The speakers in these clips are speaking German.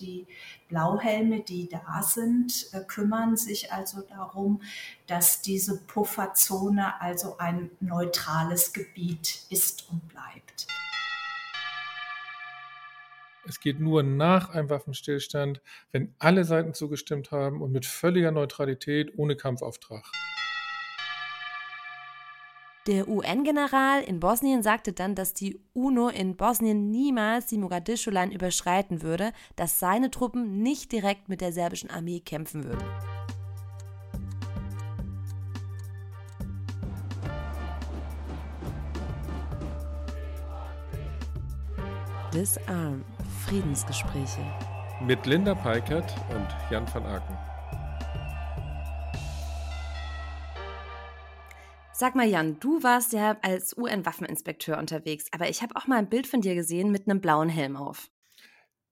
Die Blauhelme, die da sind, äh, kümmern sich also darum, dass diese Pufferzone also ein neutrales Gebiet ist und bleibt. Es geht nur nach einem Waffenstillstand, wenn alle Seiten zugestimmt haben und mit völliger Neutralität ohne Kampfauftrag. Der UN-General in Bosnien sagte dann, dass die UNO in Bosnien niemals die Mogadischu-Line überschreiten würde, dass seine Truppen nicht direkt mit der serbischen Armee kämpfen würden. Disarm Friedensgespräche mit Linda Peikert und Jan van Aken. Sag mal, Jan, du warst ja als UN-Waffeninspekteur unterwegs, aber ich habe auch mal ein Bild von dir gesehen mit einem blauen Helm auf.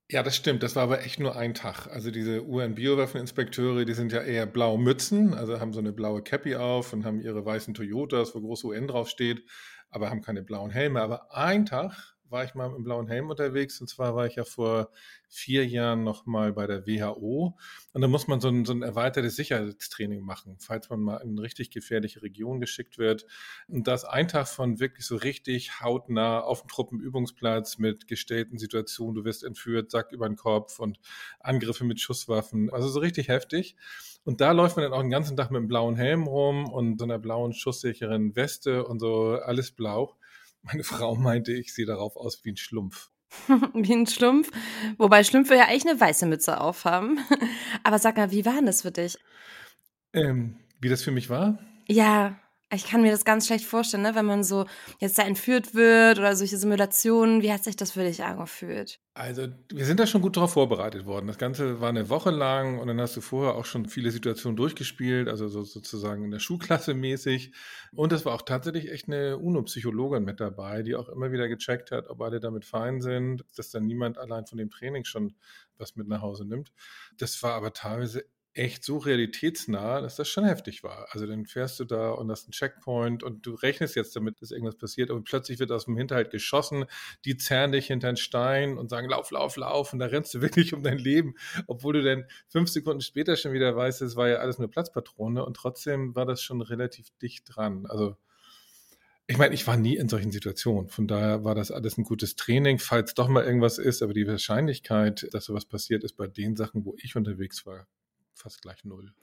Ja, das stimmt. Das war aber echt nur ein Tag. Also diese UN-Biowaffeninspekteure, die sind ja eher blaue Mützen, also haben so eine blaue Cappy auf und haben ihre weißen Toyotas, wo groß UN draufsteht, aber haben keine blauen Helme. Aber ein Tag war ich mal im blauen Helm unterwegs. Und zwar war ich ja vor vier Jahren noch mal bei der WHO. Und da muss man so ein, so ein erweitertes Sicherheitstraining machen, falls man mal in eine richtig gefährliche Region geschickt wird. Und das ein Tag von wirklich so richtig hautnah auf dem Truppenübungsplatz mit gestellten Situationen. Du wirst entführt, Sack über den Kopf und Angriffe mit Schusswaffen. Also so richtig heftig. Und da läuft man dann auch den ganzen Tag mit einem blauen Helm rum und so einer blauen schusssicheren Weste und so alles blau. Meine Frau meinte, ich sehe darauf aus wie ein Schlumpf. wie ein Schlumpf. Wobei Schlümpfe ja eigentlich eine weiße Mütze aufhaben. Aber sag mal, wie war denn das für dich? Ähm, wie das für mich war? Ja, ich kann mir das ganz schlecht vorstellen, ne? wenn man so jetzt da entführt wird oder solche Simulationen. Wie hat sich das für dich angefühlt? Also, wir sind da schon gut darauf vorbereitet worden. Das Ganze war eine Woche lang und dann hast du vorher auch schon viele Situationen durchgespielt, also so, sozusagen in der Schulklasse mäßig. Und es war auch tatsächlich echt eine UNO-Psychologin mit dabei, die auch immer wieder gecheckt hat, ob alle damit fein sind, dass dann niemand allein von dem Training schon was mit nach Hause nimmt. Das war aber teilweise echt so realitätsnah, dass das schon heftig war. Also dann fährst du da und hast einen Checkpoint und du rechnest jetzt damit, dass irgendwas passiert und plötzlich wird aus dem Hinterhalt geschossen, die zerren dich hinter einen Stein und sagen, lauf, lauf, lauf und da rennst du wirklich um dein Leben, obwohl du dann fünf Sekunden später schon wieder weißt, es war ja alles nur Platzpatrone und trotzdem war das schon relativ dicht dran. Also ich meine, ich war nie in solchen Situationen. Von daher war das alles ein gutes Training, falls doch mal irgendwas ist. Aber die Wahrscheinlichkeit, dass sowas passiert, ist bei den Sachen, wo ich unterwegs war, fast gleich null.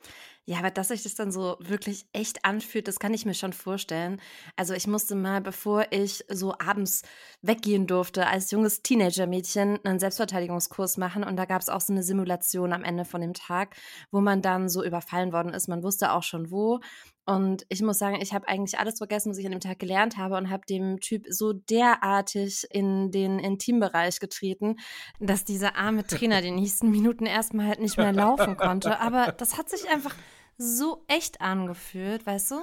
Ja, aber dass sich das dann so wirklich echt anfühlt, das kann ich mir schon vorstellen. Also ich musste mal, bevor ich so abends weggehen durfte, als junges Teenager-Mädchen einen Selbstverteidigungskurs machen und da gab es auch so eine Simulation am Ende von dem Tag, wo man dann so überfallen worden ist. Man wusste auch schon wo und ich muss sagen, ich habe eigentlich alles vergessen, was ich an dem Tag gelernt habe und habe dem Typ so derartig in den Intimbereich getreten, dass dieser arme Trainer die nächsten Minuten erstmal halt nicht mehr laufen konnte. Aber das hat sich einfach so echt angefühlt, weißt du?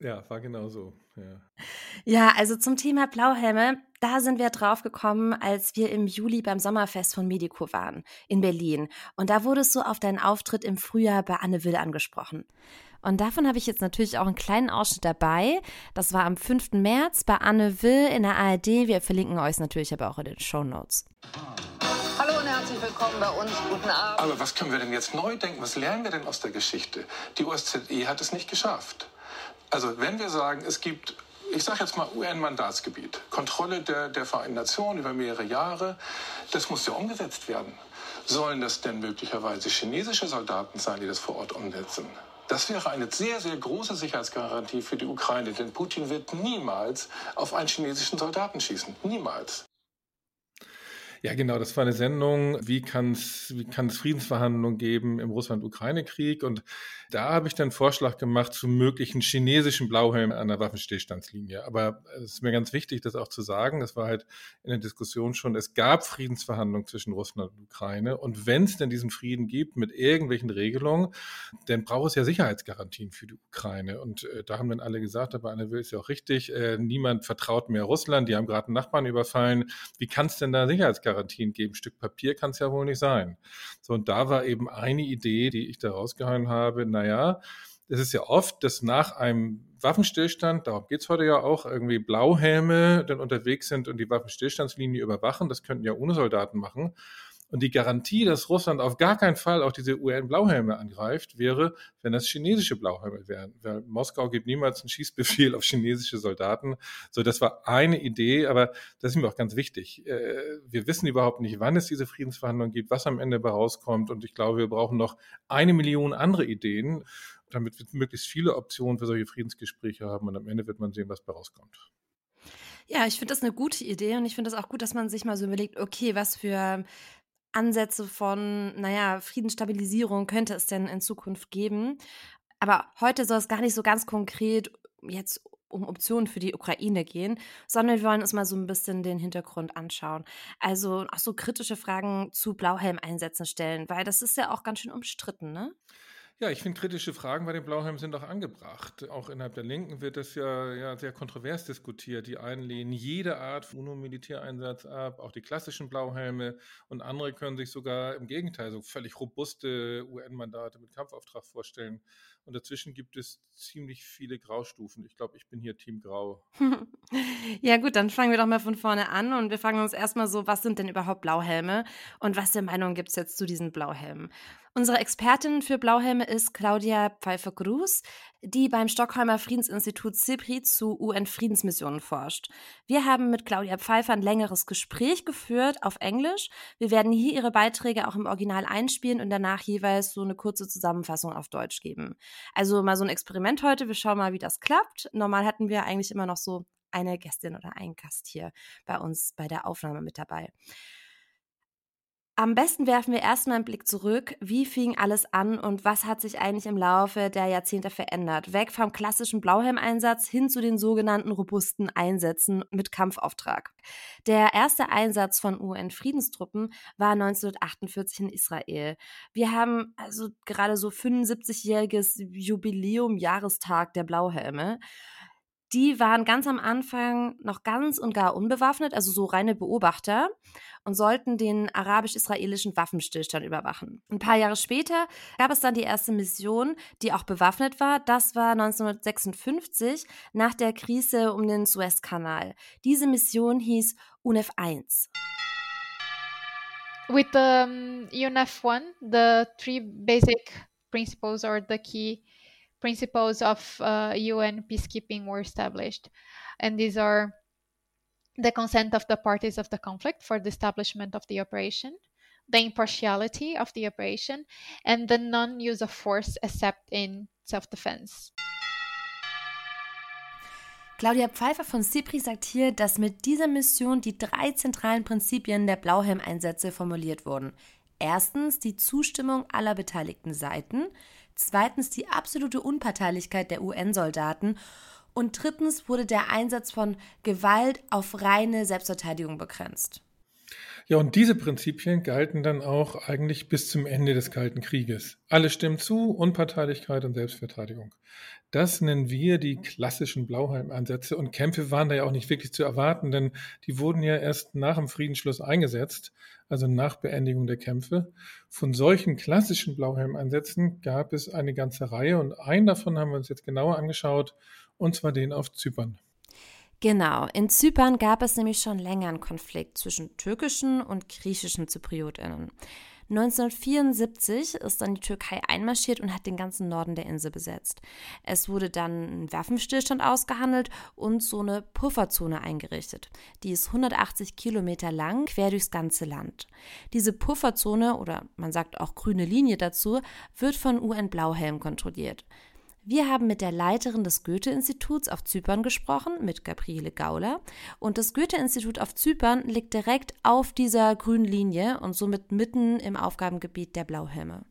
Ja, war genau so. Ja. ja, also zum Thema Blauhelme, da sind wir drauf gekommen, als wir im Juli beim Sommerfest von Medico waren in Berlin. Und da wurdest du auf deinen Auftritt im Frühjahr bei Anne Will angesprochen. Und davon habe ich jetzt natürlich auch einen kleinen Ausschnitt dabei. Das war am 5. März bei Anne Will in der ARD. Wir verlinken euch natürlich aber auch in den Show Notes. Hallo und herzlich willkommen bei uns. Guten Abend. Aber was können wir denn jetzt neu denken? Was lernen wir denn aus der Geschichte? Die OSZE hat es nicht geschafft. Also wenn wir sagen, es gibt ich sage jetzt mal UN-Mandatsgebiet, Kontrolle der, der Vereinten Nationen über mehrere Jahre, das muss ja umgesetzt werden. Sollen das denn möglicherweise chinesische Soldaten sein, die das vor Ort umsetzen? Das wäre eine sehr, sehr große Sicherheitsgarantie für die Ukraine, denn Putin wird niemals auf einen chinesischen Soldaten schießen. Niemals. Ja, genau, das war eine Sendung, wie kann es wie kann's Friedensverhandlungen geben im Russland-Ukraine-Krieg. Und da habe ich dann einen Vorschlag gemacht zu möglichen chinesischen Blauhelmen an der Waffenstillstandslinie. Aber es ist mir ganz wichtig, das auch zu sagen. Das war halt in der Diskussion schon, es gab Friedensverhandlungen zwischen Russland und Ukraine. Und wenn es denn diesen Frieden gibt mit irgendwelchen Regelungen, dann braucht es ja Sicherheitsgarantien für die Ukraine. Und äh, da haben dann alle gesagt, aber Anne Will ist ja auch richtig, äh, niemand vertraut mehr Russland, die haben gerade einen Nachbarn überfallen. Wie kann es denn da Sicherheitsgarantien geben? Ein Stück Papier kann es ja wohl nicht sein. So, und da war eben eine Idee, die ich da rausgehauen habe, naja, es ist ja oft, dass nach einem Waffenstillstand, darum geht es heute ja auch, irgendwie Blauhelme dann unterwegs sind und die Waffenstillstandslinie überwachen. Das könnten ja ohne Soldaten machen. Und die Garantie, dass Russland auf gar keinen Fall auch diese UN-Blauhelme angreift, wäre, wenn das chinesische Blauhelme wären. Weil Moskau gibt niemals einen Schießbefehl auf chinesische Soldaten. So, das war eine Idee, aber das ist mir auch ganz wichtig. Äh, wir wissen überhaupt nicht, wann es diese Friedensverhandlungen gibt, was am Ende rauskommt. Und ich glaube, wir brauchen noch eine Million andere Ideen, damit wir möglichst viele Optionen für solche Friedensgespräche haben. Und am Ende wird man sehen, was da rauskommt. Ja, ich finde das eine gute Idee und ich finde das auch gut, dass man sich mal so überlegt, okay, was für Ansätze von, naja, Friedensstabilisierung könnte es denn in Zukunft geben. Aber heute soll es gar nicht so ganz konkret jetzt um Optionen für die Ukraine gehen, sondern wir wollen uns mal so ein bisschen den Hintergrund anschauen. Also auch so kritische Fragen zu Blauhelm-Einsätzen stellen, weil das ist ja auch ganz schön umstritten, ne? Ja, ich finde, kritische Fragen bei den Blauhelmen sind auch angebracht. Auch innerhalb der Linken wird das ja, ja sehr kontrovers diskutiert. Die einen lehnen jede Art von UNO-Militäreinsatz ab, auch die klassischen Blauhelme. Und andere können sich sogar im Gegenteil so völlig robuste UN-Mandate mit Kampfauftrag vorstellen. Und dazwischen gibt es ziemlich viele Graustufen. Ich glaube, ich bin hier Team Grau. ja, gut, dann fangen wir doch mal von vorne an und wir fragen uns erstmal so, was sind denn überhaupt Blauhelme und was für Meinung gibt es jetzt zu diesen Blauhelmen? Unsere Expertin für Blauhelme ist Claudia Pfeiffer-Cruz, die beim Stockholmer Friedensinstitut CIPRI zu UN-Friedensmissionen forscht. Wir haben mit Claudia Pfeiffer ein längeres Gespräch geführt auf Englisch. Wir werden hier ihre Beiträge auch im Original einspielen und danach jeweils so eine kurze Zusammenfassung auf Deutsch geben. Also mal so ein Experiment heute. Wir schauen mal, wie das klappt. Normal hatten wir eigentlich immer noch so eine Gästin oder einen Gast hier bei uns bei der Aufnahme mit dabei. Am besten werfen wir erstmal einen Blick zurück. Wie fing alles an und was hat sich eigentlich im Laufe der Jahrzehnte verändert? Weg vom klassischen Blauhelm-Einsatz hin zu den sogenannten robusten Einsätzen mit Kampfauftrag. Der erste Einsatz von UN-Friedenstruppen war 1948 in Israel. Wir haben also gerade so 75-jähriges Jubiläum, Jahrestag der Blauhelme. Die waren ganz am Anfang noch ganz und gar unbewaffnet, also so reine Beobachter und sollten den arabisch-israelischen Waffenstillstand überwachen. Ein paar Jahre später gab es dann die erste Mission, die auch bewaffnet war. Das war 1956 nach der Krise um den Suezkanal. Diese Mission hieß UNEF 1. With the um, UNEF 1, the three basic principles or the key principles of uh, UN peacekeeping were established. And these are the consent of the parties of the conflict for the establishment of the operation, the impartiality of the operation, and the non use of force except in self defense. Claudia Pfeiffer von CIPRI sagt hier, dass mit dieser Mission die drei zentralen Prinzipien der Blauhelm-Einsätze formuliert wurden. Erstens die Zustimmung aller beteiligten Seiten, zweitens die absolute Unparteilichkeit der UN-Soldaten und drittens wurde der Einsatz von Gewalt auf reine Selbstverteidigung begrenzt. Ja, und diese Prinzipien galten dann auch eigentlich bis zum Ende des Kalten Krieges. Alle stimmen zu, Unparteilichkeit und Selbstverteidigung. Das nennen wir die klassischen Blauhelm-Ansätze und Kämpfe waren da ja auch nicht wirklich zu erwarten, denn die wurden ja erst nach dem Friedensschluss eingesetzt, also nach Beendigung der Kämpfe. Von solchen klassischen Blauhelm-Ansätzen gab es eine ganze Reihe und einen davon haben wir uns jetzt genauer angeschaut, und zwar den auf Zypern. Genau, in Zypern gab es nämlich schon länger einen Konflikt zwischen türkischen und griechischen Zypriotinnen. 1974 ist dann die Türkei einmarschiert und hat den ganzen Norden der Insel besetzt. Es wurde dann ein Waffenstillstand ausgehandelt und so eine Pufferzone eingerichtet. Die ist 180 Kilometer lang, quer durchs ganze Land. Diese Pufferzone oder man sagt auch grüne Linie dazu, wird von UN Blauhelm kontrolliert. Wir haben mit der Leiterin des Goethe-Instituts auf Zypern gesprochen, mit Gabriele Gauler. Und das Goethe-Institut auf Zypern liegt direkt auf dieser grünen Linie und somit mitten im Aufgabengebiet der Blauhelme.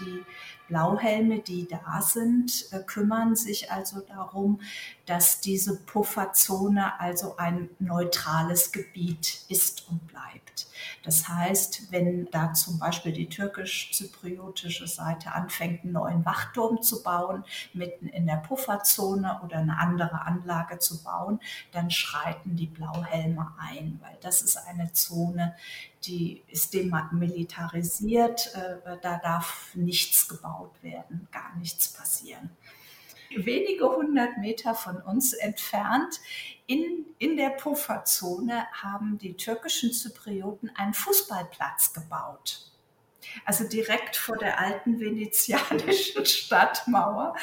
Die Blauhelme, die da sind, äh, kümmern sich also darum, dass diese Pufferzone also ein neutrales Gebiet ist und bleibt. Das heißt, wenn da zum Beispiel die türkisch-zypriotische Seite anfängt, einen neuen Wachturm zu bauen, mitten in der Pufferzone oder eine andere Anlage zu bauen, dann schreiten die Blauhelme ein, weil das ist eine Zone, die ist demilitarisiert, äh, da darf nichts gebaut werden, gar nichts passieren. wenige hundert Meter von uns entfernt in, in der Pufferzone haben die türkischen Zyprioten einen Fußballplatz gebaut also direkt vor der alten venezianischen Stadtmauer.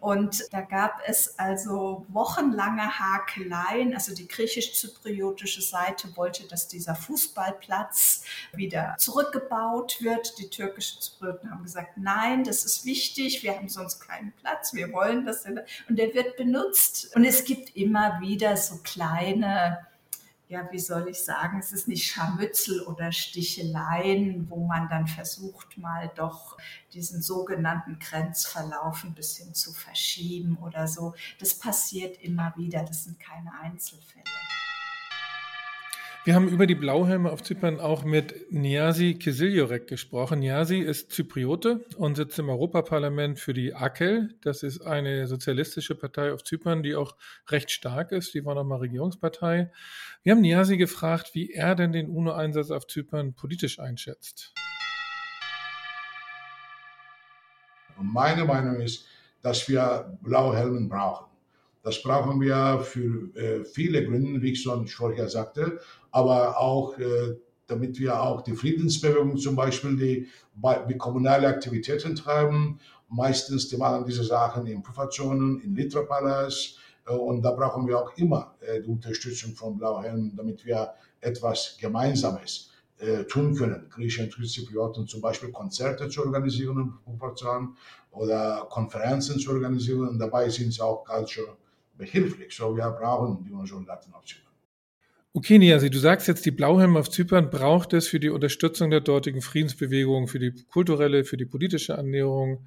Und da gab es also wochenlange Hakeleien. Also die griechisch-zypriotische Seite wollte, dass dieser Fußballplatz wieder zurückgebaut wird. Die türkischen Zyprioten haben gesagt, nein, das ist wichtig, wir haben sonst keinen Platz, wir wollen das. Und der wird benutzt. Und es gibt immer wieder so kleine ja, wie soll ich sagen, es ist nicht Scharmützel oder Sticheleien, wo man dann versucht, mal doch diesen sogenannten Grenzverlauf ein bisschen zu verschieben oder so. Das passiert immer wieder, das sind keine Einzelfälle. Wir haben über die Blauhelme auf Zypern auch mit Niasi Kisiljorek gesprochen. Niasi ist Zypriote und sitzt im Europaparlament für die AKEL. Das ist eine sozialistische Partei auf Zypern, die auch recht stark ist. Die war nochmal Regierungspartei. Wir haben Niasi gefragt, wie er denn den UNO-Einsatz auf Zypern politisch einschätzt. Meine Meinung ist, dass wir Blauhelmen brauchen. Das brauchen wir für äh, viele Gründe, wie ich schon vorher sagte, aber auch äh, damit wir auch die Friedensbewegung zum Beispiel, die, die kommunale Aktivitäten treiben, meistens die machen diese Sachen in Pufferzonen, in Litrapalas äh, und da brauchen wir auch immer äh, die Unterstützung von Blauhelmen, damit wir etwas Gemeinsames äh, tun können. Griechen Zyprioten zum Beispiel Konzerte zu organisieren in Pufferzonen oder Konferenzen zu organisieren und dabei sind sie auch culture behilflich. So, wir brauchen die Soldaten auf Zypern. Okay, Niasi, du sagst jetzt, die Blauhelme auf Zypern braucht es für die Unterstützung der dortigen Friedensbewegung, für die kulturelle, für die politische Annäherung.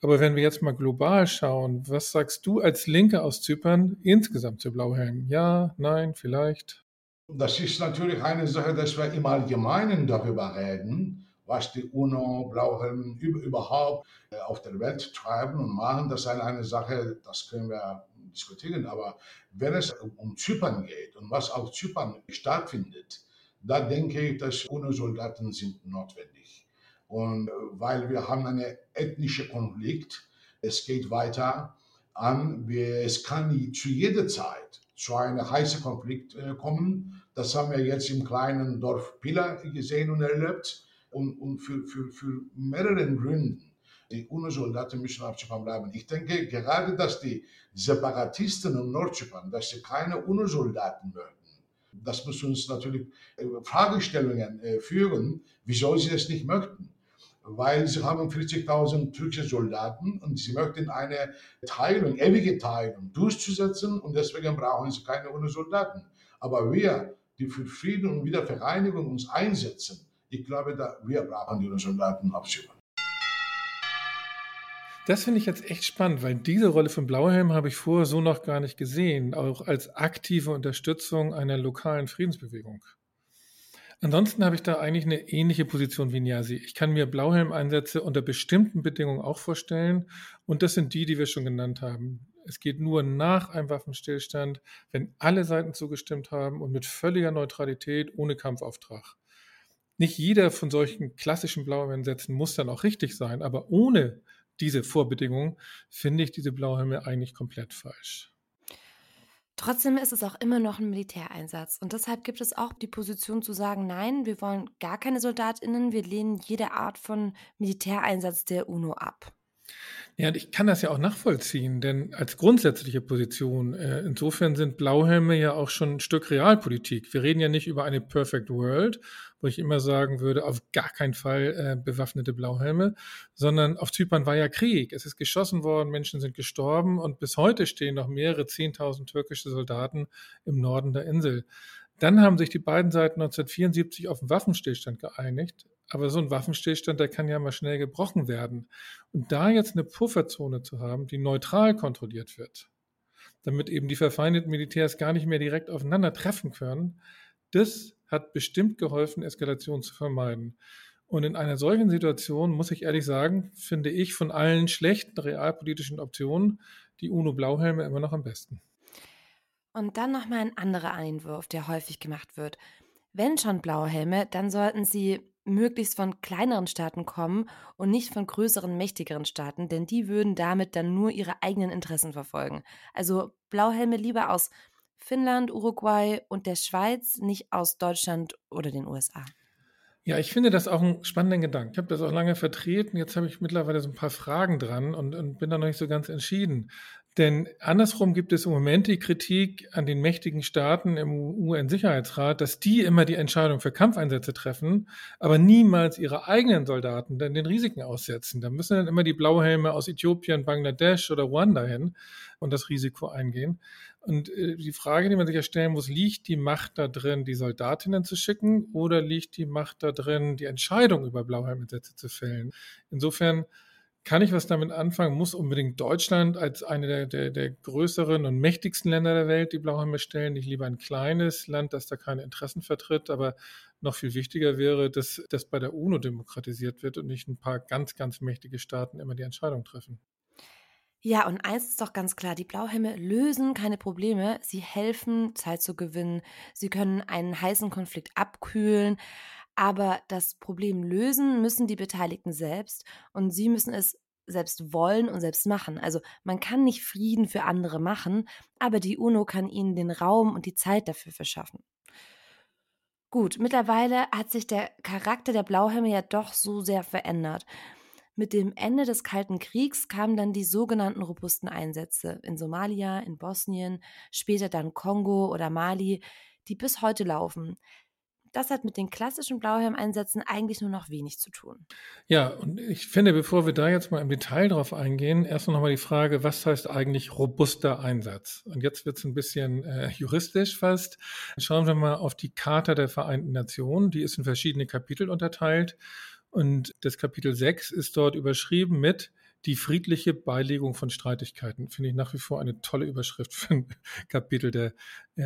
Aber wenn wir jetzt mal global schauen, was sagst du als Linke aus Zypern insgesamt zu Blauhelmen? Ja, nein, vielleicht? Das ist natürlich eine Sache, dass wir im Allgemeinen darüber reden, was die UNO Blauhelmen überhaupt äh, auf der Welt treiben und machen. Das ist eine Sache, das können wir diskutieren. Aber wenn es um Zypern geht und was auf Zypern stattfindet, da denke ich, dass UNO-Soldaten sind notwendig. Und äh, weil wir haben einen ethnischen Konflikt, es geht weiter an, es kann zu jeder Zeit zu einem heißen Konflikt äh, kommen. Das haben wir jetzt im kleinen Dorf Pila gesehen und erlebt. Und, und für, für, für mehrere Gründen die UNO-Soldaten müssen auf Zypern bleiben. Ich denke gerade, dass die Separatisten in Nordzypern, dass sie keine UNO-Soldaten möchten. Das muss uns natürlich äh, Fragestellungen äh, führen, wieso sie das nicht möchten. Weil sie haben 40.000 türkische Soldaten und sie möchten eine Teilung, ewige Teilung durchzusetzen und deswegen brauchen sie keine UNO-Soldaten. Aber wir, die für Frieden und Wiedervereinigung uns einsetzen, ich glaube, da, wir brauchen die UNO-Soldaten auf Zypern. Das finde ich jetzt echt spannend, weil diese Rolle von Blauhelm habe ich vorher so noch gar nicht gesehen, auch als aktive Unterstützung einer lokalen Friedensbewegung. Ansonsten habe ich da eigentlich eine ähnliche Position wie Niasi. Ich kann mir Blauhelm-Einsätze unter bestimmten Bedingungen auch vorstellen und das sind die, die wir schon genannt haben. Es geht nur nach einem Waffenstillstand, wenn alle Seiten zugestimmt haben und mit völliger Neutralität ohne Kampfauftrag. Nicht jeder von solchen klassischen Blauhelm-Einsätzen muss dann auch richtig sein, aber ohne diese Vorbedingungen, finde ich diese Blauhelme eigentlich komplett falsch. Trotzdem ist es auch immer noch ein Militäreinsatz. Und deshalb gibt es auch die Position zu sagen, nein, wir wollen gar keine Soldatinnen, wir lehnen jede Art von Militäreinsatz der UNO ab. Ja, ich kann das ja auch nachvollziehen, denn als grundsätzliche Position, äh, insofern sind Blauhelme ja auch schon ein Stück Realpolitik. Wir reden ja nicht über eine Perfect World, wo ich immer sagen würde, auf gar keinen Fall äh, bewaffnete Blauhelme, sondern auf Zypern war ja Krieg. Es ist geschossen worden, Menschen sind gestorben und bis heute stehen noch mehrere Zehntausend türkische Soldaten im Norden der Insel. Dann haben sich die beiden Seiten 1974 auf einen Waffenstillstand geeinigt. Aber so ein Waffenstillstand, der kann ja mal schnell gebrochen werden. Und da jetzt eine Pufferzone zu haben, die neutral kontrolliert wird, damit eben die verfeindeten Militärs gar nicht mehr direkt aufeinander treffen können, das hat bestimmt geholfen, Eskalation zu vermeiden. Und in einer solchen Situation, muss ich ehrlich sagen, finde ich von allen schlechten realpolitischen Optionen die UNO-Blauhelme immer noch am besten. Und dann nochmal ein anderer Einwurf, der häufig gemacht wird. Wenn schon blaue Helme, dann sollten sie möglichst von kleineren Staaten kommen und nicht von größeren, mächtigeren Staaten, denn die würden damit dann nur ihre eigenen Interessen verfolgen. Also Blauhelme lieber aus Finnland, Uruguay und der Schweiz, nicht aus Deutschland oder den USA. Ja, ich finde das auch einen spannenden Gedanken. Ich habe das auch lange vertreten. Jetzt habe ich mittlerweile so ein paar Fragen dran und, und bin da noch nicht so ganz entschieden. Denn andersrum gibt es im Moment die Kritik an den mächtigen Staaten im UN-Sicherheitsrat, dass die immer die Entscheidung für Kampfeinsätze treffen, aber niemals ihre eigenen Soldaten dann den Risiken aussetzen. Da müssen dann immer die Blauhelme aus Äthiopien, Bangladesch oder Ruanda hin und das Risiko eingehen. Und äh, die Frage, die man sich ja stellen muss, liegt die Macht da drin, die Soldatinnen zu schicken oder liegt die Macht da drin, die Entscheidung über Blauhelmeinsätze zu fällen? Insofern kann ich was damit anfangen? Muss unbedingt Deutschland als eine der, der, der größeren und mächtigsten Länder der Welt die Blauhelme stellen? Nicht lieber ein kleines Land, das da keine Interessen vertritt, aber noch viel wichtiger wäre, dass das bei der UNO demokratisiert wird und nicht ein paar ganz, ganz mächtige Staaten immer die Entscheidung treffen. Ja, und eins ist doch ganz klar, die Blauhelme lösen keine Probleme, sie helfen, Zeit zu gewinnen, sie können einen heißen Konflikt abkühlen, aber das Problem lösen müssen die Beteiligten selbst und sie müssen es selbst wollen und selbst machen. Also man kann nicht Frieden für andere machen, aber die UNO kann ihnen den Raum und die Zeit dafür verschaffen. Gut, mittlerweile hat sich der Charakter der Blauhelme ja doch so sehr verändert. Mit dem Ende des Kalten Kriegs kamen dann die sogenannten robusten Einsätze in Somalia, in Bosnien, später dann Kongo oder Mali, die bis heute laufen. Das hat mit den klassischen Blauhelmeinsätzen eigentlich nur noch wenig zu tun. Ja, und ich finde, bevor wir da jetzt mal im Detail drauf eingehen, erst noch mal die Frage, was heißt eigentlich robuster Einsatz? Und jetzt wird es ein bisschen äh, juristisch fast. Schauen wir mal auf die Charta der Vereinten Nationen. Die ist in verschiedene Kapitel unterteilt. Und das Kapitel 6 ist dort überschrieben mit die friedliche Beilegung von Streitigkeiten. Finde ich nach wie vor eine tolle Überschrift für ein Kapitel der,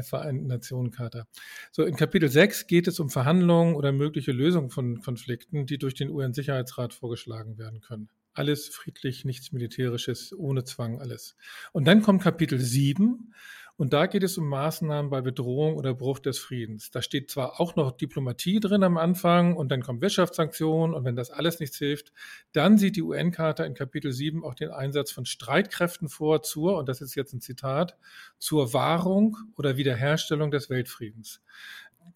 Vereinten Nationen Charta. So, in Kapitel 6 geht es um Verhandlungen oder mögliche Lösungen von Konflikten, die durch den UN-Sicherheitsrat vorgeschlagen werden können. Alles friedlich, nichts Militärisches, ohne Zwang, alles. Und dann kommt Kapitel 7 und da geht es um Maßnahmen bei Bedrohung oder Bruch des Friedens. Da steht zwar auch noch Diplomatie drin am Anfang und dann kommen Wirtschaftssanktionen und wenn das alles nichts hilft, dann sieht die UN-Charta in Kapitel 7 auch den Einsatz von Streitkräften vor zur, und das ist jetzt ein Zitat, zur Wahrung oder Wiederherstellung des Weltfriedens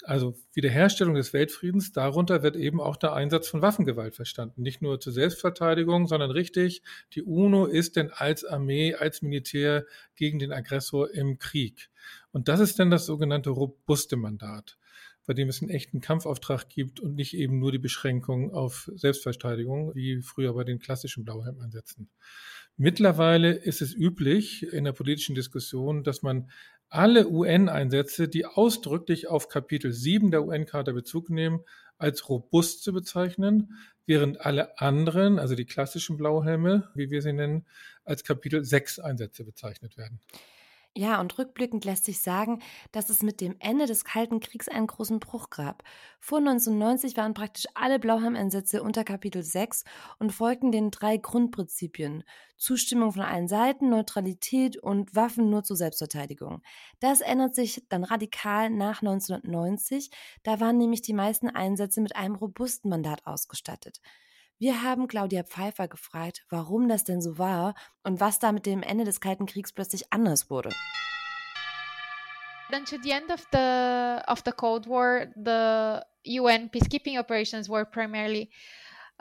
also Wiederherstellung des Weltfriedens, darunter wird eben auch der Einsatz von Waffengewalt verstanden. Nicht nur zur Selbstverteidigung, sondern richtig, die UNO ist denn als Armee, als Militär gegen den Aggressor im Krieg. Und das ist dann das sogenannte robuste Mandat, bei dem es einen echten Kampfauftrag gibt und nicht eben nur die Beschränkung auf Selbstverteidigung, wie früher bei den klassischen Blauhelmeinsätzen. Mittlerweile ist es üblich in der politischen Diskussion, dass man alle UN-Einsätze, die ausdrücklich auf Kapitel 7 der UN-Charta Bezug nehmen, als robust zu bezeichnen, während alle anderen, also die klassischen Blauhelme, wie wir sie nennen, als Kapitel 6 Einsätze bezeichnet werden. Ja, und rückblickend lässt sich sagen, dass es mit dem Ende des Kalten Kriegs einen großen Bruch gab. Vor 1990 waren praktisch alle Blauhelm-Einsätze unter Kapitel 6 und folgten den drei Grundprinzipien. Zustimmung von allen Seiten, Neutralität und Waffen nur zur Selbstverteidigung. Das ändert sich dann radikal nach 1990. Da waren nämlich die meisten Einsätze mit einem robusten Mandat ausgestattet. Wir haben Claudia Pfeiffer gefragt, warum das denn so war und was da mit dem Ende des Kalten Kriegs plötzlich anders wurde. Then to the end of the of the Cold War, the UN peacekeeping operations were primarily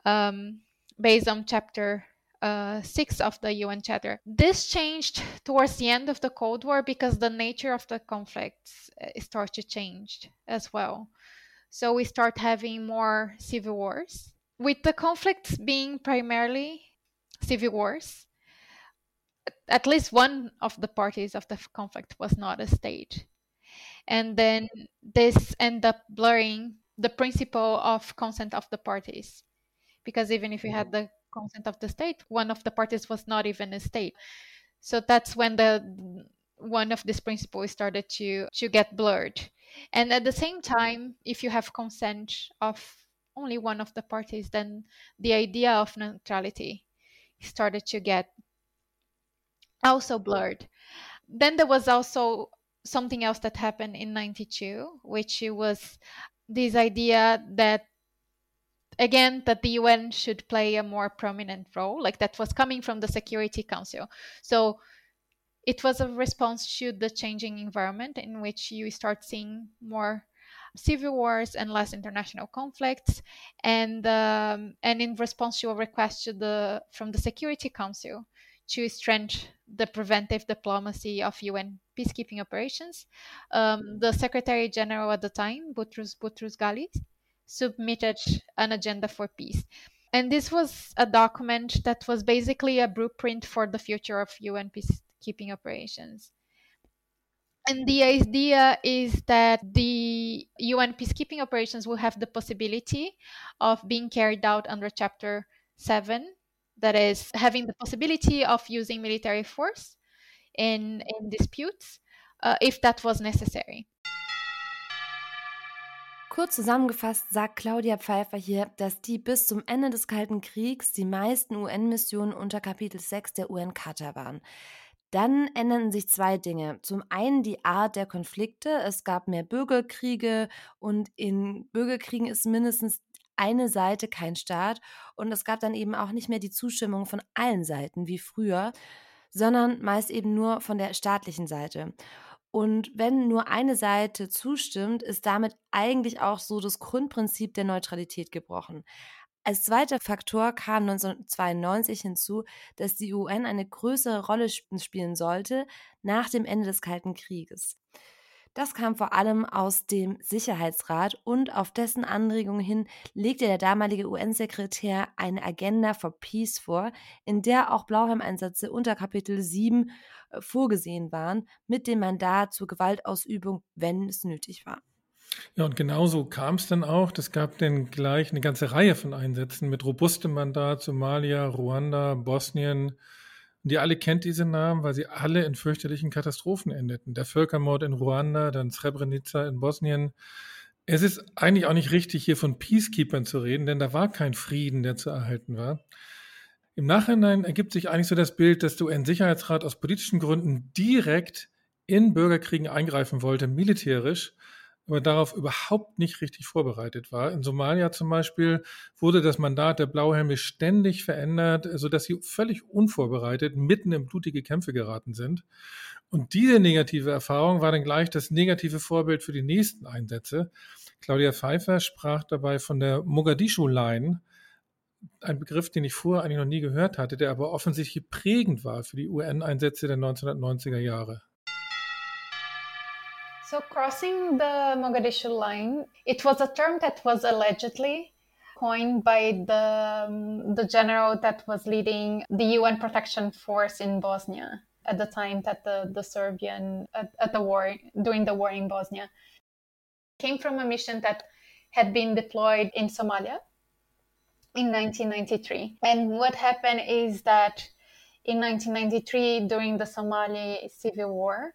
um, based on Chapter uh, 6 of the UN Charter. This changed towards the end of the Cold War because the nature of the conflicts uh, started to change as well. So we start having more civil wars with the conflicts being primarily civil wars, at least one of the parties of the conflict was not a state. And then this end up blurring the principle of consent of the parties. Because even if you had mm-hmm. the consent of the state, one of the parties was not even a state. So that's when the one of these principles started to to get blurred. And at the same time, if you have consent of only one of the parties, then the idea of neutrality started to get also blurred. Then there was also something else that happened in 92, which was this idea that again that the UN should play a more prominent role, like that was coming from the Security Council. So it was a response to the changing environment in which you start seeing more civil wars and less international conflicts, and um, and in response to a request to the from the Security Council to strengthen the preventive diplomacy of UN peacekeeping operations, um, the Secretary General at the time, Boutros Boutros Ghali, submitted an agenda for peace. And this was a document that was basically a blueprint for the future of UN peacekeeping operations. And the idea is that the UN peacekeeping operations will have the possibility of being carried out under Chapter 7, that is, having the possibility of using military force in, in disputes uh, if that was necessary. Kurz zusammengefasst sagt Claudia Pfeiffer hier, dass die bis zum Ende des Kalten Kriegs die meisten UN-Missionen unter Kapitel 6 der UN-Charta waren. Dann änderten sich zwei Dinge. Zum einen die Art der Konflikte. Es gab mehr Bürgerkriege und in Bürgerkriegen ist mindestens eine Seite kein Staat. Und es gab dann eben auch nicht mehr die Zustimmung von allen Seiten wie früher, sondern meist eben nur von der staatlichen Seite. Und wenn nur eine Seite zustimmt, ist damit eigentlich auch so das Grundprinzip der Neutralität gebrochen. Als zweiter Faktor kam 1992 hinzu, dass die UN eine größere Rolle spielen sollte nach dem Ende des Kalten Krieges. Das kam vor allem aus dem Sicherheitsrat und auf dessen Anregung hin legte der damalige UN-Sekretär eine Agenda for Peace vor, in der auch Blauhelm-Einsätze unter Kapitel 7 äh, vorgesehen waren, mit dem Mandat zur Gewaltausübung, wenn es nötig war. Ja, und genauso kam es dann auch. Es gab dann gleich eine ganze Reihe von Einsätzen mit robustem Mandat, Somalia, Ruanda, Bosnien. Und ihr alle kennt diese Namen, weil sie alle in fürchterlichen Katastrophen endeten. Der Völkermord in Ruanda, dann Srebrenica in Bosnien. Es ist eigentlich auch nicht richtig, hier von Peacekeepers zu reden, denn da war kein Frieden, der zu erhalten war. Im Nachhinein ergibt sich eigentlich so das Bild, dass der UN-Sicherheitsrat aus politischen Gründen direkt in Bürgerkriegen eingreifen wollte, militärisch, aber darauf überhaupt nicht richtig vorbereitet war. In Somalia zum Beispiel wurde das Mandat der Blauhelme ständig verändert, sodass sie völlig unvorbereitet mitten in blutige Kämpfe geraten sind. Und diese negative Erfahrung war dann gleich das negative Vorbild für die nächsten Einsätze. Claudia Pfeiffer sprach dabei von der Mogadischu-Line, ein Begriff, den ich vorher eigentlich noch nie gehört hatte, der aber offensichtlich prägend war für die UN-Einsätze der 1990er Jahre. So, crossing the Mogadishu line, it was a term that was allegedly coined by the, um, the general that was leading the UN protection force in Bosnia at the time that the, the Serbian, at, at the war, during the war in Bosnia, came from a mission that had been deployed in Somalia in 1993. And what happened is that in 1993, during the Somali civil war,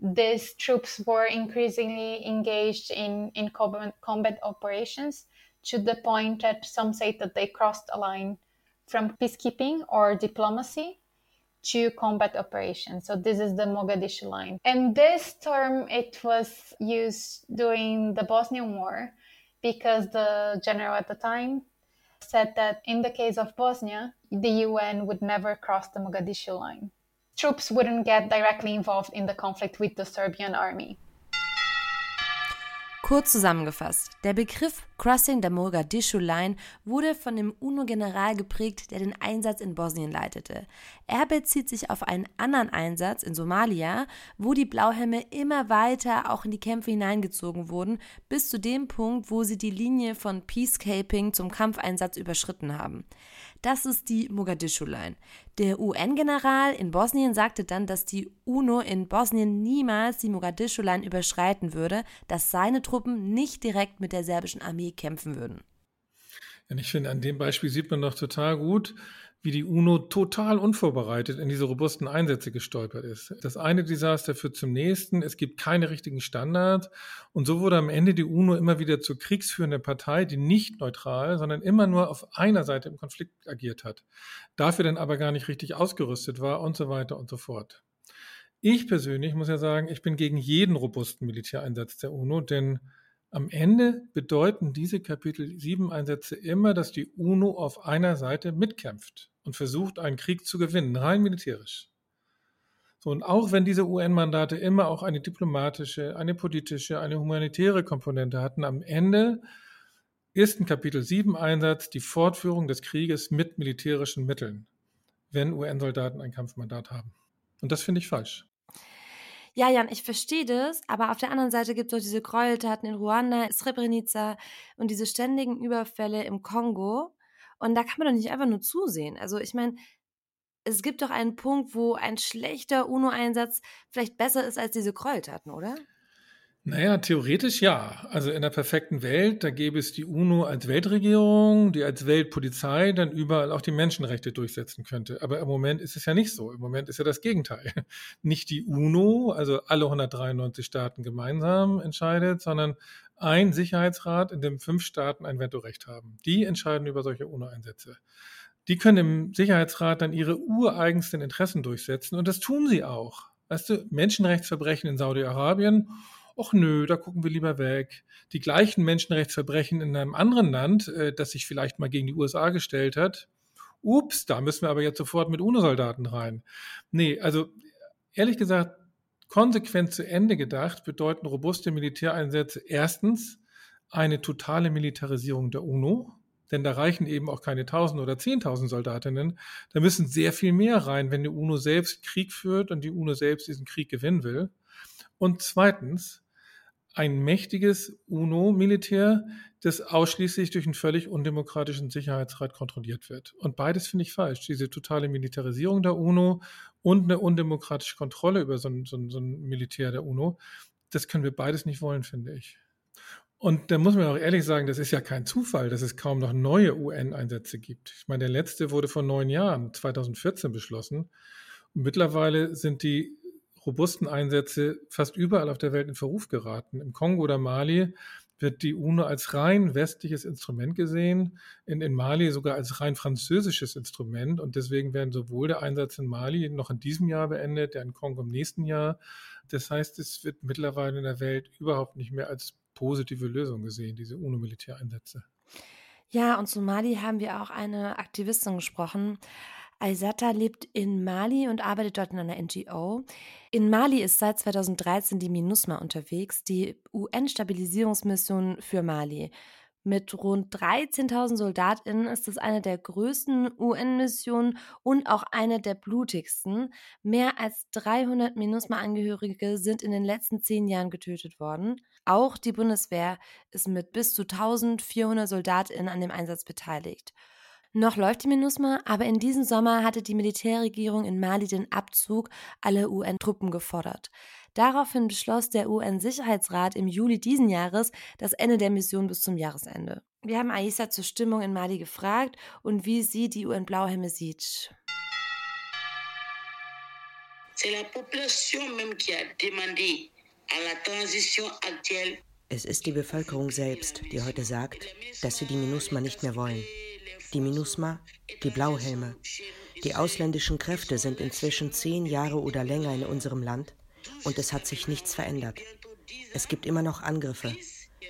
these troops were increasingly engaged in, in combat, combat operations to the point that some say that they crossed a line from peacekeeping or diplomacy to combat operations. So this is the Mogadishu line. And this term, it was used during the Bosnian War because the general at the time said that in the case of Bosnia, the UN would never cross the Mogadishu line. Troops wouldn't get directly involved in the conflict with the Serbian army. Kurz zusammengefasst, der Begriff Crossing the Mogadischu Line wurde von dem UNO-General geprägt, der den Einsatz in Bosnien leitete. Er bezieht sich auf einen anderen Einsatz in Somalia, wo die Blauhelme immer weiter auch in die Kämpfe hineingezogen wurden, bis zu dem Punkt, wo sie die Linie von Peacecaping zum Kampfeinsatz überschritten haben. Das ist die Mogadischu-Line. Der UN-General in Bosnien sagte dann, dass die UNO in Bosnien niemals die Mogadischu-Line überschreiten würde, dass seine Truppen nicht direkt mit der serbischen Armee kämpfen würden. Und ich finde, an dem Beispiel sieht man doch total gut, wie die UNO total unvorbereitet in diese robusten Einsätze gestolpert ist. Das eine Desaster führt zum nächsten, es gibt keine richtigen Standards und so wurde am Ende die UNO immer wieder zur kriegsführenden Partei, die nicht neutral, sondern immer nur auf einer Seite im Konflikt agiert hat, dafür dann aber gar nicht richtig ausgerüstet war und so weiter und so fort. Ich persönlich muss ja sagen, ich bin gegen jeden robusten Militäreinsatz der UNO, denn Am Ende bedeuten diese Kapitel 7 Einsätze immer, dass die UNO auf einer Seite mitkämpft und versucht, einen Krieg zu gewinnen, rein militärisch. So, und auch wenn diese UN-Mandate immer auch eine diplomatische, eine politische, eine humanitäre Komponente hatten, am Ende ist ein Kapitel 7 Einsatz die Fortführung des Krieges mit militärischen Mitteln, wenn UN-Soldaten ein Kampfmandat haben. Und das finde ich falsch. Ja, Jan, ich verstehe das, aber auf der anderen Seite gibt es auch diese Gräueltaten in Ruanda, Srebrenica und diese ständigen Überfälle im Kongo. Und da kann man doch nicht einfach nur zusehen. Also ich meine, es gibt doch einen Punkt, wo ein schlechter UNO-Einsatz vielleicht besser ist als diese Gräueltaten, oder? Naja, theoretisch ja. Also in der perfekten Welt, da gäbe es die UNO als Weltregierung, die als Weltpolizei dann überall auch die Menschenrechte durchsetzen könnte. Aber im Moment ist es ja nicht so. Im Moment ist ja das Gegenteil. Nicht die UNO, also alle 193 Staaten gemeinsam entscheidet, sondern ein Sicherheitsrat, in dem fünf Staaten ein Vetorecht haben. Die entscheiden über solche UNO-Einsätze. Die können im Sicherheitsrat dann ihre ureigensten Interessen durchsetzen und das tun sie auch. Weißt du, Menschenrechtsverbrechen in Saudi-Arabien ach nö, da gucken wir lieber weg. Die gleichen Menschenrechtsverbrechen in einem anderen Land, äh, das sich vielleicht mal gegen die USA gestellt hat, ups, da müssen wir aber jetzt sofort mit UNO-Soldaten rein. Nee, also ehrlich gesagt, konsequent zu Ende gedacht bedeuten robuste Militäreinsätze erstens eine totale Militarisierung der UNO, denn da reichen eben auch keine 1000 oder 10.000 Soldatinnen. Da müssen sehr viel mehr rein, wenn die UNO selbst Krieg führt und die UNO selbst diesen Krieg gewinnen will. Und zweitens ein mächtiges UNO-Militär, das ausschließlich durch einen völlig undemokratischen Sicherheitsrat kontrolliert wird. Und beides finde ich falsch. Diese totale Militarisierung der UNO und eine undemokratische Kontrolle über so ein, so, ein, so ein Militär der UNO, das können wir beides nicht wollen, finde ich. Und da muss man auch ehrlich sagen, das ist ja kein Zufall, dass es kaum noch neue UN-Einsätze gibt. Ich meine, der letzte wurde vor neun Jahren, 2014, beschlossen. Und mittlerweile sind die robusten Einsätze fast überall auf der Welt in Verruf geraten. Im Kongo oder Mali wird die UNO als rein westliches Instrument gesehen, in, in Mali sogar als rein französisches Instrument. Und deswegen werden sowohl der Einsatz in Mali noch in diesem Jahr beendet, der in Kongo im nächsten Jahr. Das heißt, es wird mittlerweile in der Welt überhaupt nicht mehr als positive Lösung gesehen, diese UNO-Militäreinsätze. Ja, und zu Mali haben wir auch eine Aktivistin gesprochen, Aysata lebt in Mali und arbeitet dort in einer NGO. In Mali ist seit 2013 die MINUSMA unterwegs, die UN-Stabilisierungsmission für Mali. Mit rund 13.000 SoldatInnen ist es eine der größten UN-Missionen und auch eine der blutigsten. Mehr als 300 MINUSMA-Angehörige sind in den letzten zehn Jahren getötet worden. Auch die Bundeswehr ist mit bis zu 1.400 SoldatInnen an dem Einsatz beteiligt. Noch läuft die MINUSMA, aber in diesem Sommer hatte die Militärregierung in Mali den Abzug aller UN-Truppen gefordert. Daraufhin beschloss der UN-Sicherheitsrat im Juli diesen Jahres das Ende der Mission bis zum Jahresende. Wir haben Aissa zur Stimmung in Mali gefragt und wie sie die UN-Blauhelme sieht. Es ist die Bevölkerung selbst, die heute sagt, dass sie die MINUSMA nicht mehr wollen die MINUSMA, die Blauhelme. Die ausländischen Kräfte sind inzwischen zehn Jahre oder länger in unserem Land und es hat sich nichts verändert. Es gibt immer noch Angriffe.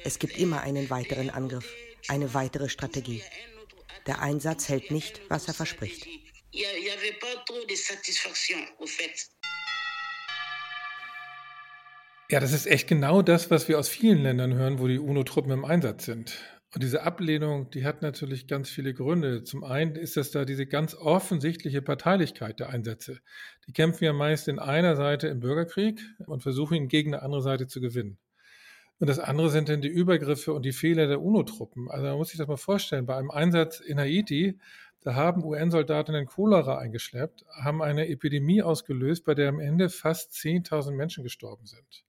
Es gibt immer einen weiteren Angriff, eine weitere Strategie. Der Einsatz hält nicht, was er verspricht. Ja, das ist echt genau das, was wir aus vielen Ländern hören, wo die UNO-Truppen im Einsatz sind. Und diese Ablehnung, die hat natürlich ganz viele Gründe. Zum einen ist das da diese ganz offensichtliche Parteilichkeit der Einsätze. Die kämpfen ja meist in einer Seite im Bürgerkrieg und versuchen ihn gegen eine andere Seite zu gewinnen. Und das andere sind dann die Übergriffe und die Fehler der UNO-Truppen. Also man muss sich das mal vorstellen, bei einem Einsatz in Haiti, da haben UN-Soldaten Cholera eingeschleppt, haben eine Epidemie ausgelöst, bei der am Ende fast 10.000 Menschen gestorben sind.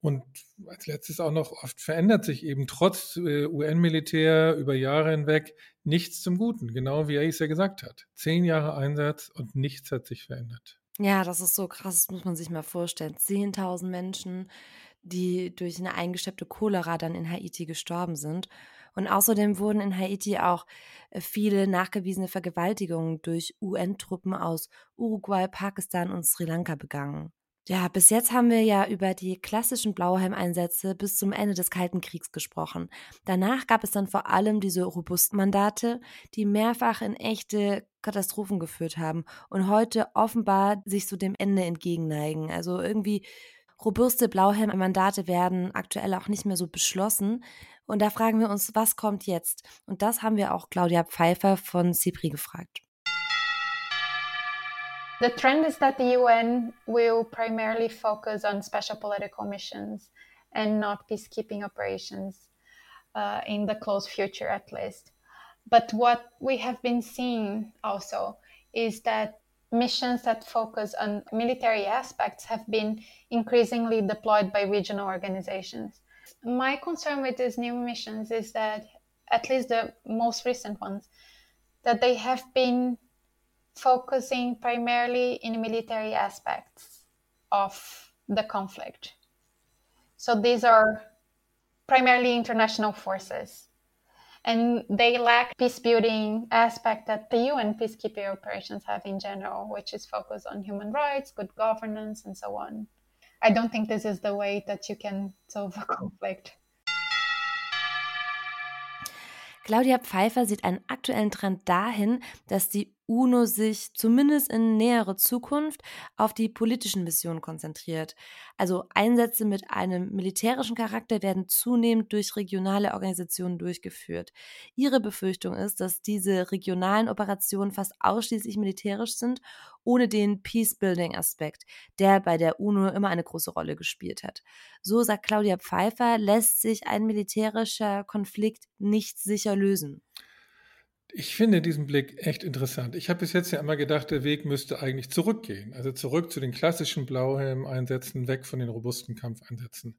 Und als letztes auch noch, oft verändert sich eben trotz äh, UN-Militär über Jahre hinweg nichts zum Guten, genau wie er es ja gesagt hat. Zehn Jahre Einsatz und nichts hat sich verändert. Ja, das ist so krass, das muss man sich mal vorstellen. 10.000 Menschen, die durch eine eingeschleppte Cholera dann in Haiti gestorben sind. Und außerdem wurden in Haiti auch äh, viele nachgewiesene Vergewaltigungen durch UN-Truppen aus Uruguay, Pakistan und Sri Lanka begangen. Ja, bis jetzt haben wir ja über die klassischen Blauhelmeinsätze bis zum Ende des Kalten Kriegs gesprochen. Danach gab es dann vor allem diese Robustmandate, die mehrfach in echte Katastrophen geführt haben und heute offenbar sich so dem Ende entgegenneigen. Also irgendwie robuste Blauhelm-Mandate werden aktuell auch nicht mehr so beschlossen. Und da fragen wir uns, was kommt jetzt? Und das haben wir auch Claudia Pfeiffer von CIPRI gefragt. The trend is that the UN will primarily focus on special political missions and not peacekeeping operations uh, in the close future, at least. But what we have been seeing also is that missions that focus on military aspects have been increasingly deployed by regional organizations. My concern with these new missions is that, at least the most recent ones, that they have been focusing primarily in military aspects of the conflict. So these are primarily international forces. And they lack peace building aspect that the UN peacekeeping operations have in general, which is focused on human rights, good governance, and so on. I don't think this is the way that you can solve a conflict. Claudia Pfeiffer sieht einen aktuellen Trend dahin, dass die UNO sich zumindest in nähere Zukunft auf die politischen Missionen konzentriert. Also Einsätze mit einem militärischen Charakter werden zunehmend durch regionale Organisationen durchgeführt. Ihre Befürchtung ist, dass diese regionalen Operationen fast ausschließlich militärisch sind, ohne den Peace-Building-Aspekt, der bei der UNO immer eine große Rolle gespielt hat. So sagt Claudia Pfeiffer, lässt sich ein militärischer Konflikt nicht sicher lösen. Ich finde diesen Blick echt interessant. Ich habe bis jetzt ja immer gedacht, der Weg müsste eigentlich zurückgehen. Also zurück zu den klassischen Blauhelm-Einsätzen, weg von den robusten Kampfeinsätzen.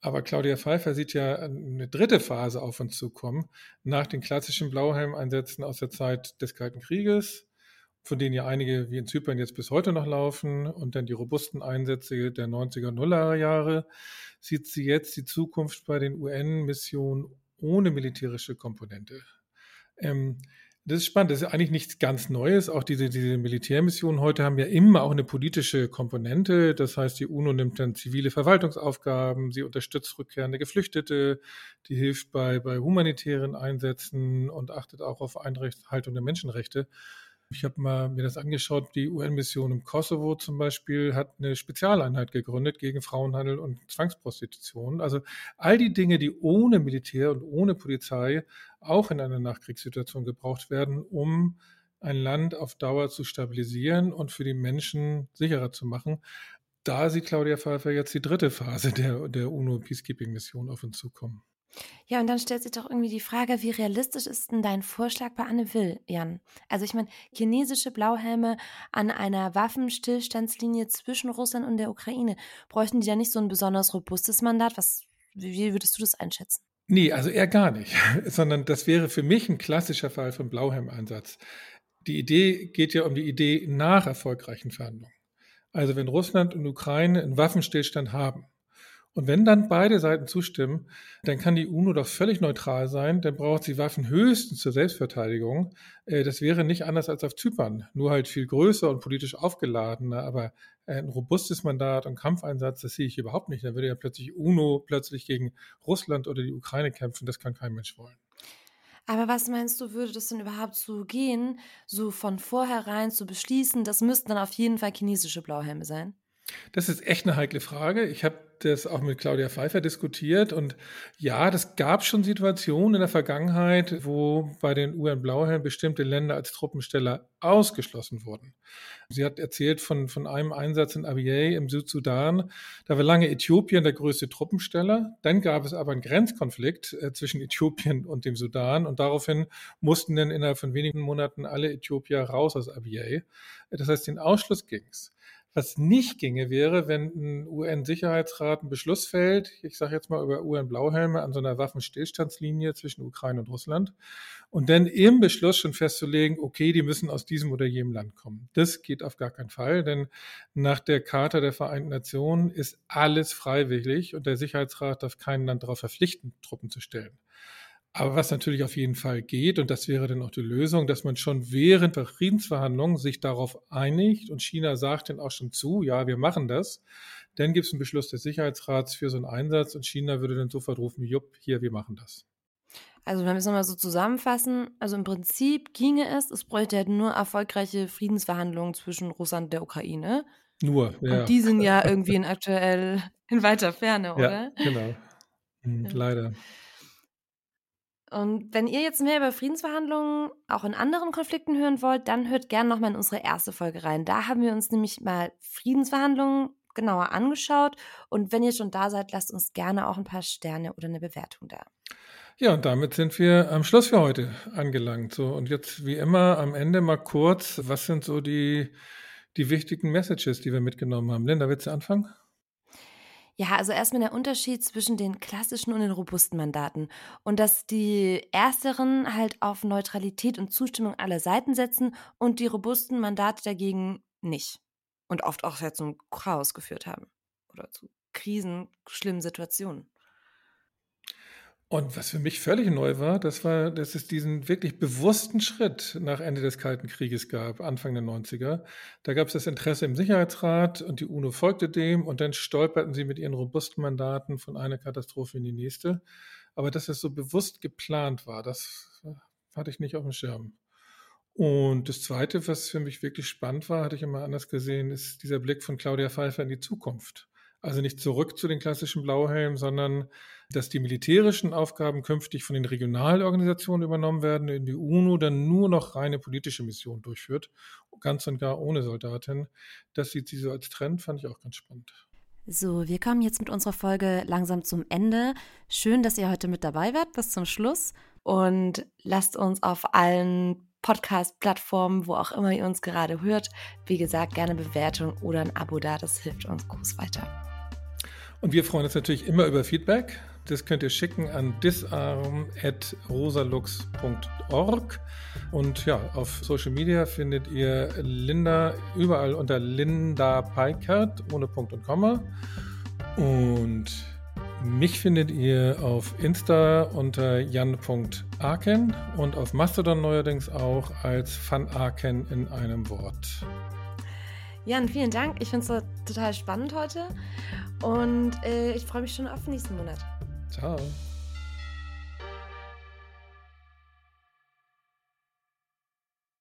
Aber Claudia Pfeiffer sieht ja eine dritte Phase auf uns zukommen, nach den klassischen Blauhelm-Einsätzen aus der Zeit des Kalten Krieges, von denen ja einige wie in Zypern jetzt bis heute noch laufen, und dann die robusten Einsätze der 90er, Nuller Jahre, sieht sie jetzt die Zukunft bei den UN-Missionen ohne militärische Komponente. Ähm, das ist spannend. Das ist eigentlich nichts ganz Neues. Auch diese, diese Militärmissionen heute haben ja immer auch eine politische Komponente. Das heißt, die UNO nimmt dann zivile Verwaltungsaufgaben, sie unterstützt rückkehrende Geflüchtete, die hilft bei, bei humanitären Einsätzen und achtet auch auf Einhaltung der Menschenrechte. Ich habe mal mir das angeschaut. Die UN-Mission im Kosovo zum Beispiel hat eine Spezialeinheit gegründet gegen Frauenhandel und Zwangsprostitution. Also all die Dinge, die ohne Militär und ohne Polizei auch in einer Nachkriegssituation gebraucht werden, um ein Land auf Dauer zu stabilisieren und für die Menschen sicherer zu machen. Da sieht Claudia Pfeiffer jetzt die dritte Phase der, der UNO-Peacekeeping-Mission auf uns zukommen. Ja, und dann stellt sich doch irgendwie die Frage, wie realistisch ist denn dein Vorschlag bei Anne Will, Jan? Also ich meine, chinesische Blauhelme an einer Waffenstillstandslinie zwischen Russland und der Ukraine, bräuchten die da nicht so ein besonders robustes Mandat? Was, wie würdest du das einschätzen? Nee, also eher gar nicht, sondern das wäre für mich ein klassischer Fall von Blauhelm-Einsatz. Die Idee geht ja um die Idee nach erfolgreichen Verhandlungen. Also wenn Russland und Ukraine einen Waffenstillstand haben, und wenn dann beide Seiten zustimmen, dann kann die UNO doch völlig neutral sein, dann braucht sie Waffen höchstens zur Selbstverteidigung. Äh, das wäre nicht anders als auf Zypern, nur halt viel größer und politisch aufgeladener, aber ein robustes Mandat und Kampfeinsatz, das sehe ich überhaupt nicht. Da würde ja plötzlich UNO plötzlich gegen Russland oder die Ukraine kämpfen, das kann kein Mensch wollen. Aber was meinst du, würde das denn überhaupt so gehen, so von vornherein zu beschließen, das müssten dann auf jeden Fall chinesische Blauhelme sein? Das ist echt eine heikle Frage. Ich habe das auch mit Claudia Pfeiffer diskutiert und ja, das gab schon Situationen in der Vergangenheit, wo bei den UN-Blauhelmen bestimmte Länder als Truppensteller ausgeschlossen wurden. Sie hat erzählt von, von einem Einsatz in Abyei im Südsudan. Da war lange Äthiopien der größte Truppensteller. Dann gab es aber einen Grenzkonflikt äh, zwischen Äthiopien und dem Sudan und daraufhin mussten dann innerhalb von wenigen Monaten alle Äthiopier raus aus Abyei. Das heißt, den Ausschluss ging's. Was nicht ginge, wäre, wenn ein UN-Sicherheitsrat einen Beschluss fällt, ich sage jetzt mal über UN-Blauhelme an so einer Waffenstillstandslinie zwischen Ukraine und Russland, und dann im Beschluss schon festzulegen, okay, die müssen aus diesem oder jenem Land kommen. Das geht auf gar keinen Fall, denn nach der Charta der Vereinten Nationen ist alles freiwillig und der Sicherheitsrat darf kein Land darauf verpflichten, Truppen zu stellen. Aber was natürlich auf jeden Fall geht, und das wäre dann auch die Lösung, dass man schon während der Friedensverhandlungen sich darauf einigt und China sagt dann auch schon zu, ja, wir machen das. Dann gibt es einen Beschluss des Sicherheitsrats für so einen Einsatz und China würde dann sofort rufen, jupp, hier, wir machen das. Also wenn wir es nochmal so zusammenfassen, also im Prinzip ginge es, es bräuchte halt nur erfolgreiche Friedensverhandlungen zwischen Russland und der Ukraine. Nur, ja. Und die sind ja irgendwie in aktuell in weiter Ferne, oder? Ja, genau. Hm, ja. Leider. Und wenn ihr jetzt mehr über Friedensverhandlungen auch in anderen Konflikten hören wollt, dann hört gerne nochmal in unsere erste Folge rein. Da haben wir uns nämlich mal Friedensverhandlungen genauer angeschaut. Und wenn ihr schon da seid, lasst uns gerne auch ein paar Sterne oder eine Bewertung da. Ja, und damit sind wir am Schluss für heute angelangt. So, und jetzt wie immer am Ende mal kurz, was sind so die, die wichtigen Messages, die wir mitgenommen haben? Linda, willst du anfangen? Ja, also erstmal der Unterschied zwischen den klassischen und den robusten Mandaten. Und dass die ersteren halt auf Neutralität und Zustimmung aller Seiten setzen und die robusten Mandate dagegen nicht. Und oft auch sehr zum Chaos geführt haben. Oder zu Krisen, schlimmen Situationen. Und was für mich völlig neu war, das war, dass es diesen wirklich bewussten Schritt nach Ende des Kalten Krieges gab, Anfang der 90er. Da gab es das Interesse im Sicherheitsrat und die UNO folgte dem und dann stolperten sie mit ihren robusten Mandaten von einer Katastrophe in die nächste. Aber dass es so bewusst geplant war, das hatte ich nicht auf dem Schirm. Und das Zweite, was für mich wirklich spannend war, hatte ich immer anders gesehen, ist dieser Blick von Claudia Pfeiffer in die Zukunft. Also nicht zurück zu den klassischen Blauhelmen, sondern dass die militärischen Aufgaben künftig von den Regionalorganisationen übernommen werden, in die UNO dann nur noch reine politische Missionen durchführt, ganz und gar ohne Soldaten. Das sieht sie so als Trend, fand ich auch ganz spannend. So, wir kommen jetzt mit unserer Folge langsam zum Ende. Schön, dass ihr heute mit dabei wart bis zum Schluss und lasst uns auf allen Podcast-Plattformen, wo auch immer ihr uns gerade hört, wie gesagt, gerne Bewertung oder ein Abo da. Das hilft uns groß weiter. Und wir freuen uns natürlich immer über Feedback. Das könnt ihr schicken an disarm.rosalux.org. Und ja, auf Social Media findet ihr Linda überall unter Linda Peikert ohne Punkt und Komma. Und mich findet ihr auf Insta unter jan.aken und auf Mastodon neuerdings auch als fanaken in einem Wort. Jan, vielen Dank. Ich finde es total spannend heute und äh, ich freue mich schon auf den nächsten Monat. Ciao.